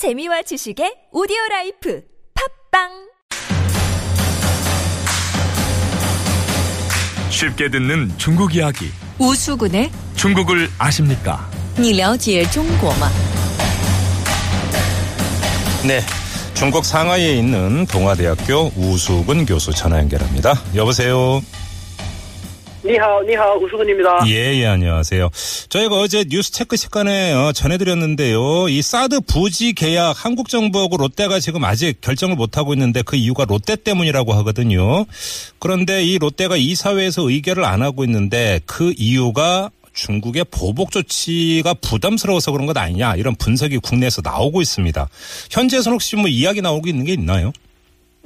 재미와 지식의 오디오 라이프 팝빵 쉽게 듣는 중국 이야기. 우수군의 중국을 아십니까? 你了解中国吗? 네. 중국 상하이에 있는 동아대학교 우수근 교수 전화 연결합니다. 여보세요. 你好, 你好, 우수근입니다. 예, 예, 안녕하세요. 저희가 어제 뉴스 체크 시간에 어, 전해드렸는데요. 이 사드 부지 계약 한국 정부하고 롯데가 지금 아직 결정을 못하고 있는데 그 이유가 롯데 때문이라고 하거든요. 그런데 이 롯데가 이사회에서 의결을 안 하고 있는데 그 이유가 중국의 보복 조치가 부담스러워서 그런 것 아니냐 이런 분석이 국내에서 나오고 있습니다. 현재에서는 혹시 뭐 이야기 나오고 있는 게 있나요?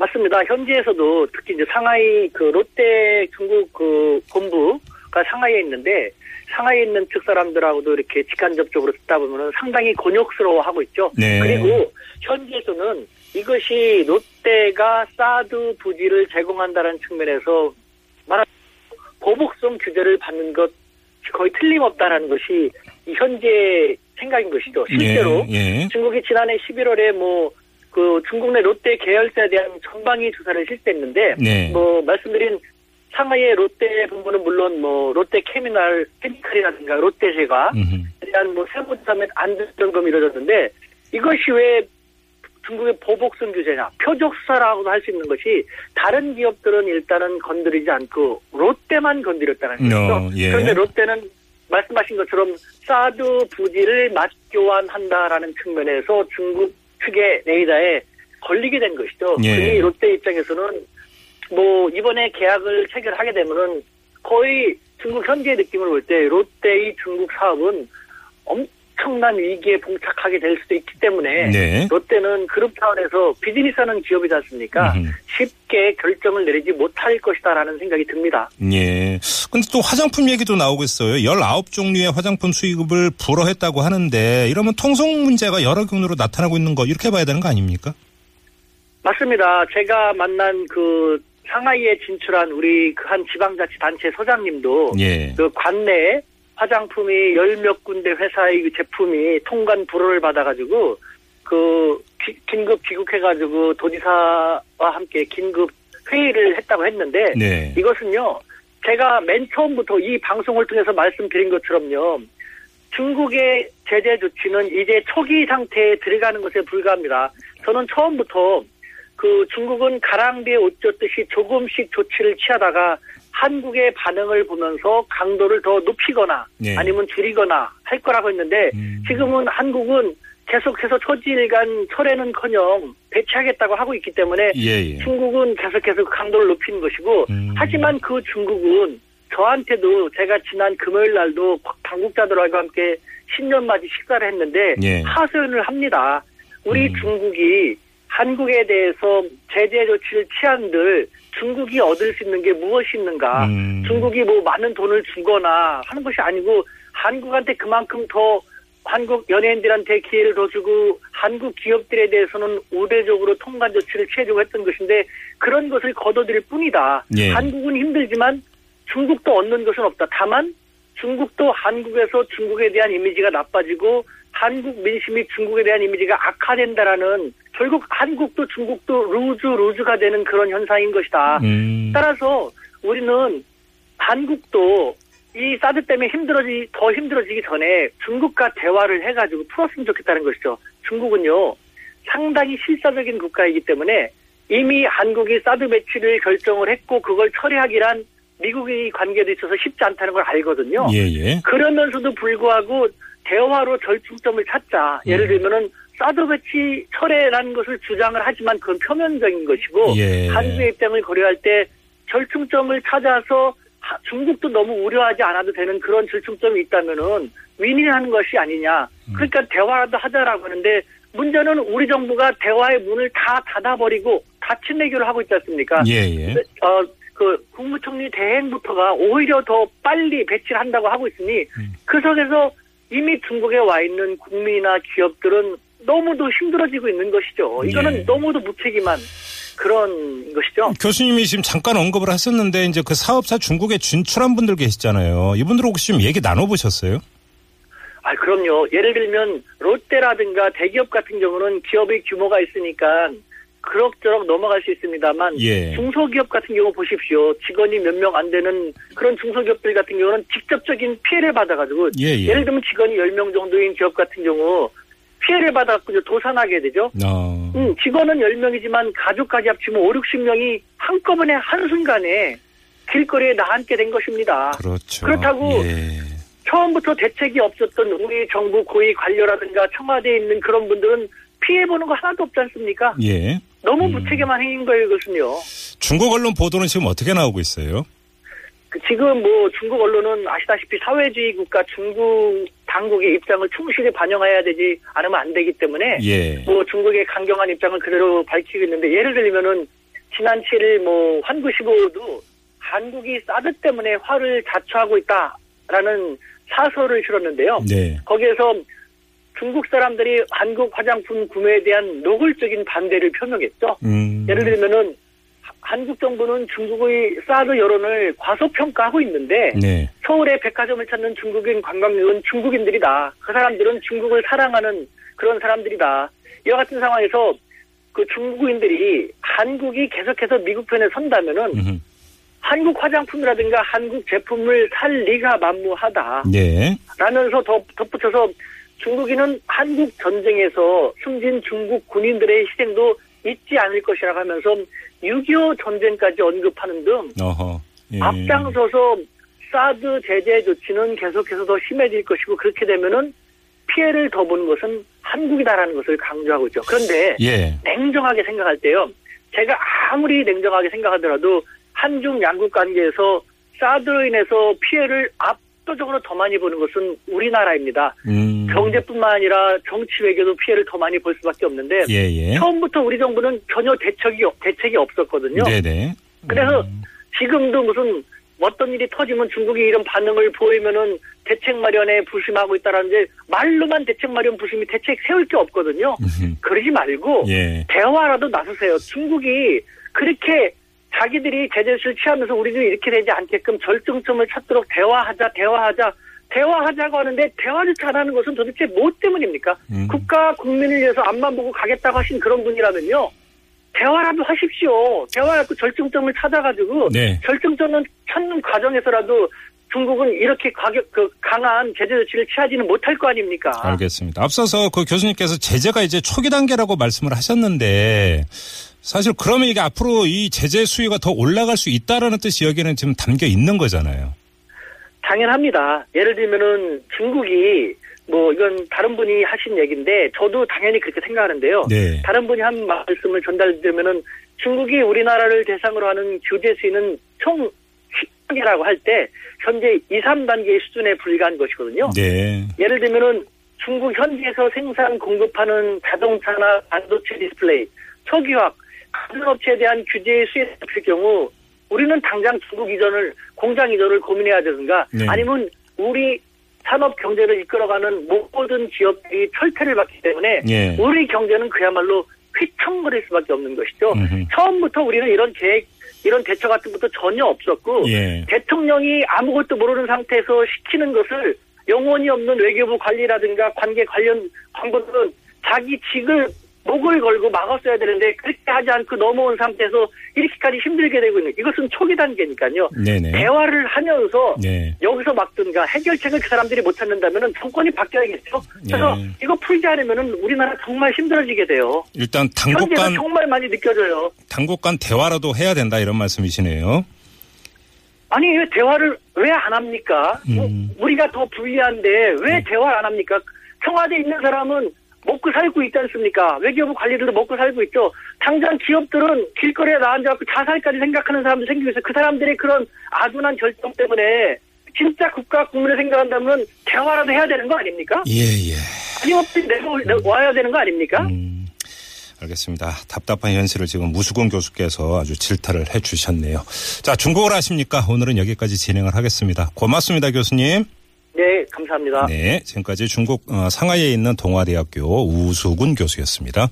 맞습니다. 현지에서도 특히 이제 상하이 그 롯데 중국 그 본부가 상하이에 있는데 상하이에 있는 측 사람들하고도 이렇게 직간접적으로 듣다 보면은 상당히 곤욕스러워하고 있죠. 네. 그리고 현지에서는 이것이 롯데가 사드 부지를 제공한다는 측면에서 말하 보복성 규제를 받는 것 거의 틀림없다라는 것이 이 현재 생각인 것이죠. 실제로 예, 예. 중국이 지난해 11월에 뭐 그 중국 내 롯데 계열사에 대한 전방위 조사를 실시했는데 네. 뭐 말씀드린 상하이의 롯데 본부는 물론 뭐 롯데 캐미널 케미칼이라든가 롯데제가. 대한 뭐 세부 조사면 안 됐던 검이 이루어졌는데 이것이 왜 중국의 보복성 규제냐 표적 수사라고도 할 수 있는 것이 다른 기업들은 일단은 건드리지 않고 롯데만 건드렸다는 거죠. 어, 예. 그런데 롯데는 말씀하신 것처럼 사드 부지를 맞교환한다라는 측면에서 중국 측의 레이더에 걸리게 된 것이죠. 예. 그니 롯데 입장에서는 뭐 이번에 계약을 체결하게 되면은 거의 중국 현지의 느낌을 볼 때 롯데의 중국 사업은 엄 청난 위기에 봉착하게 될 수도 있기 때문에 네. 롯데는 그룹 차원에서 비즈니스하는 기업이지 않습니까? 음흠. 쉽게 결정을 내리지 못할 것이다라는 생각이 듭니다. 예. 근데 또 화장품 얘기도 나오고 있어요. 19종류의 화장품 수입을 불허했다고 하는데 이러면 통속 문제가 여러 경로로 나타나고 있는 거 이렇게 봐야 되는 거 아닙니까? 맞습니다. 제가 만난 그 상하이에 진출한 우리 그한 지방자치단체 서장님도 예. 그 관내에 화장품이 열 몇 군데 회사의 그 제품이 통관 불허를 받아가지고 그 기- 긴급 귀국해가지고 도지사와 함께 긴급 회의를 했다고 했는데 네. 이것은요 제가 맨 처음부터 이 방송을 통해서 말씀드린 것처럼요 중국의 제재 조치는 이제 초기 상태에 들어가는 것에 불과합니다. 저는 처음부터 그 중국은 가랑비에 옷 젖듯이 조금씩 조치를 취하다가 한국의 반응을 보면서 강도를 더 높이거나 네. 아니면 줄이거나 할 거라고 했는데 음. 지금은 한국은 계속해서 초지일간 철회는커녕 배치하겠다고 하고 있기 때문에 예, 예. 중국은 계속해서 강도를 높이는 것이고 음. 하지만 그 중국은 저한테도 제가 지난 금요일 날도 당국자들과 함께 신년 맞이 식사를 했는데 예. 하소연을 합니다. 우리 음. 중국이 한국에 대해서 제재 조치를 취한들 중국이 얻을 수 있는 게 무엇이 있는가? 음. 중국이 뭐 많은 돈을 주거나 하는 것이 아니고 한국한테 그만큼 더 한국 연예인들한테 기회를 더 주고 한국 기업들에 대해서는 우대적으로 통관 조치를 취해주고 했던 것인데 그런 것을 거둬들일 뿐이다. 예. 한국은 힘들지만 중국도 얻는 것은 없다. 다만 중국도 한국에서 중국에 대한 이미지가 나빠지고 한국 민심이 중국에 대한 이미지가 악화된다라는 결국 한국도 중국도 루즈 루즈가 되는 그런 현상인 것이다. 음. 따라서 우리는 한국도 이 사드 때문에 힘들어지 더 힘들어지기 전에 중국과 대화를 해가지고 풀었으면 좋겠다는 것이죠. 중국은요 상당히 실사적인 국가이기 때문에 이미 한국이 사드 배치를 결정을 했고 그걸 처리하기란 미국의 관계도 있어서 쉽지 않다는 걸 알거든요. 예, 예. 그러면서도 불구하고 대화로 절충점을 찾자. 예를 음. 들면은 사드 배치 철회라는 것을 주장을 하지만 그건 표면적인 것이고 예. 한국의 입장을 고려할 때 절충점을 찾아서 하- 중국도 너무 우려하지 않아도 되는 그런 절충점이 있다면은 윈윈하는 것이 아니냐. 음. 그러니까 대화라도 하자라고 하는데 문제는 우리 정부가 대화의 문을 다 닫아버리고 닫힌 외교를 하고 있지 않습니까? 예, 예. 어, 그 국무총리 대행부터가 오히려 더 빨리 배치를 한다고 하고 있으니 음. 그 속에서 이미 중국에 와 있는 국민이나 기업들은 너무도 힘들어지고 있는 것이죠. 이거는 예. 너무도 무책임한 그런 것이죠. 교수님이 지금 잠깐 언급을 하셨는데 이제 그 사업사 중국에 진출한 분들 계시잖아요. 이분들 혹시 좀 얘기 나눠보셨어요? 아, 그럼요. 예를 들면 롯데라든가 대기업 같은 경우는 기업의 규모가 있으니까 그럭저럭 넘어갈 수 있습니다만 예. 중소기업 같은 경우 보십시오. 직원이 몇 명 안 되는 그런 중소기업들 같은 경우는 직접적인 피해를 받아가지고 예, 예. 예를 들면 직원이 10명 정도인 기업 같은 경우 피해를 받아갖고 도산하게 되죠. 어. 음, 직원은 10명이지만 가족까지 합치면 5, 60명이 한꺼번에 한순간에 길거리에 나앉게 된 것입니다. 그렇죠. 그렇다고 예. 처음부터 대책이 없었던 우리 정부 고위 관료라든가 청와대에 있는 그런 분들은 피해보는 거 하나도 없지 않습니까? 예. 너무 음. 무책임한 행위인 거예요, 이것은요. 중국 언론 보도는 지금 어떻게 나오고 있어요? 그 지금 뭐 중국 언론은 아시다시피 사회주의 국가 중국 당국의 입장을 충실히 반영해야 되지 않으면 안 되기 때문에 예. 뭐 중국의 강경한 입장을 그대로 밝히고 있는데 예를 들면은 지난 7일 뭐 환구시보도 한국이 사드 때문에 화를 자초하고 있다라는 사설을 실었는데요. 네. 거기에서 중국 사람들이 한국 화장품 구매에 대한 노골적인 반대를 표명했죠. 음. 예를 들면은 하- 한국 정부는 중국의 사드 여론을 과소평가하고 있는데 네. 서울의 백화점을 찾는 중국인 관광객은 중국인들이다. 그 사람들은 중국을 사랑하는 그런 사람들이다. 이와 같은 상황에서 그 중국인들이 한국이 계속해서 미국 편에 선다면은 음흠. 한국 화장품이라든가 한국 제품을 살 리가 만무하다. 네. 라면서 더 덧붙여서 중국인은 한국 전쟁에서 숨진 중국 군인들의 희생도 잊지 않을 것이라고 하면서 6.25 전쟁까지 언급하는 등 어허. 예. 앞장서서 사드 제재 조치는 계속해서 더 심해질 것이고 그렇게 되면은 피해를 더 보는 것은 한국이다라는 것을 강조하고 있죠. 그런데 예. 냉정하게 생각할 때요. 제가 아무리 냉정하게 생각하더라도 한중 양국 관계에서 사드로 인해서 피해를 압도적으로 더 많이 보는 것은 우리나라입니다. 음. 경제뿐만 아니라 정치 외교도 피해를 더 많이 볼 수밖에 없는데 예, 예. 처음부터 우리 정부는 전혀 대책이 대책이 없었거든요. 네네. 그래서 음. 지금도 무슨 어떤 일이 터지면 중국이 이런 반응을 보이면은 대책 마련에 부심하고 있다라는데 말로만 대책 마련 부심이 대책 세울 게 없거든요. 음흠. 그러지 말고 예. 대화라도 나서세요. 중국이 그렇게 자기들이 제재를 취하면서 우리도 이렇게 되지 않게끔 절정점을 찾도록 대화하자, 대화하자, 대화하자고 하는데 대화조차 안 하는 것은 도대체 뭐 때문입니까? 음. 국가 국민을 위해서 앞만 보고 가겠다고 하신 그런 분이라면요. 대화라도 하십시오. 대화하고 절정점을 찾아가지고 네. 절정점을 찾는 과정에서라도 중국은 이렇게 가격 그 강한 제재 조치를 취하지는 못할 거 아닙니까? 알겠습니다. 앞서서 그 교수님께서 제재가 이제 초기 단계라고 말씀을 하셨는데 사실 그러면 이게 앞으로 이 제재 수위가 더 올라갈 수 있다라는 뜻이 여기는 지금 담겨 있는 거잖아요. 당연합니다. 예를 들면은 중국이 뭐 이건 다른 분이 하신 얘기인데 저도 당연히 그렇게 생각하는데요. 네. 다른 분이 한 말씀을 전달드리면은 중국이 우리나라를 대상으로 하는 규제 수위는 총 10단계라고 할 때 현재 2, 3단계의 수준에 불과한 것이거든요. 네. 예를 들면은 중국 현지에서 생산 공급하는 자동차나 반도체 디스플레이, 석유화학, 다른 업체에 대한 규제의 수에 잡힐 경우 우리는 당장 중국 이전을 공장 이전을 고민해야 되든가 네. 아니면 우리 산업 경제를 이끌어가는 모든 기업들이 철퇴를 받기 때문에 예. 우리 경제는 그야말로 휘청거릴 수밖에 없는 것이죠. 음흠. 처음부터 우리는 이런 계획, 이런 대처 같은 것도 전혀 없었고 예. 대통령이 아무것도 모르는 상태에서 시키는 것을 영혼이 없는 외교부 관리라든가 관계 관련 관부들은 자기 직을 목을 걸고 막았어야 되는데 그렇게 하지 않고 넘어온 상태에서 이렇게까지 힘들게 되고 있는 이것은 초기 단계니까요. 네네. 대화를 하면서 네. 여기서 막든가 해결책을 그 사람들이 못 찾는다면은 정권이 바뀌어야겠죠. 그래서 네. 이거 풀지 않으면은 우리나라 정말 힘들어지게 돼요. 일단 당국 현재가 간 정말 많이 느껴져요. 당국 간 대화라도 해야 된다 이런 말씀이시네요. 아니 왜 대화를 왜 안 합니까? 뭐, 음. 우리가 더 불리한데 왜 대화를 안 합니까? 청와대 에 있는 사람은 먹고 살고 있지 않습니까? 외교부 관리들도 먹고 살고 있죠. 당장 기업들은 길거리에 나앉아갖고 자살까지 생각하는 사람도 생기고 있어요. 그 사람들의 그런 아둔한 결정 때문에 진짜 국가 국민을 생각한다면 대화라도 해야 되는 거 아닙니까? 예, 예. 아니면 내가 와야 되는 거 아닙니까? 음, 알겠습니다. 답답한 현실을 지금 무수건 교수께서 아주 질타를 해 주셨네요. 자, 중국어를 하십니까? 오늘은 여기까지 진행을 하겠습니다. 고맙습니다, 교수님. 네, 감사합니다. 네, 지금까지 중국 어, 상하이에 있는 동아대학교 우수군 교수였습니다.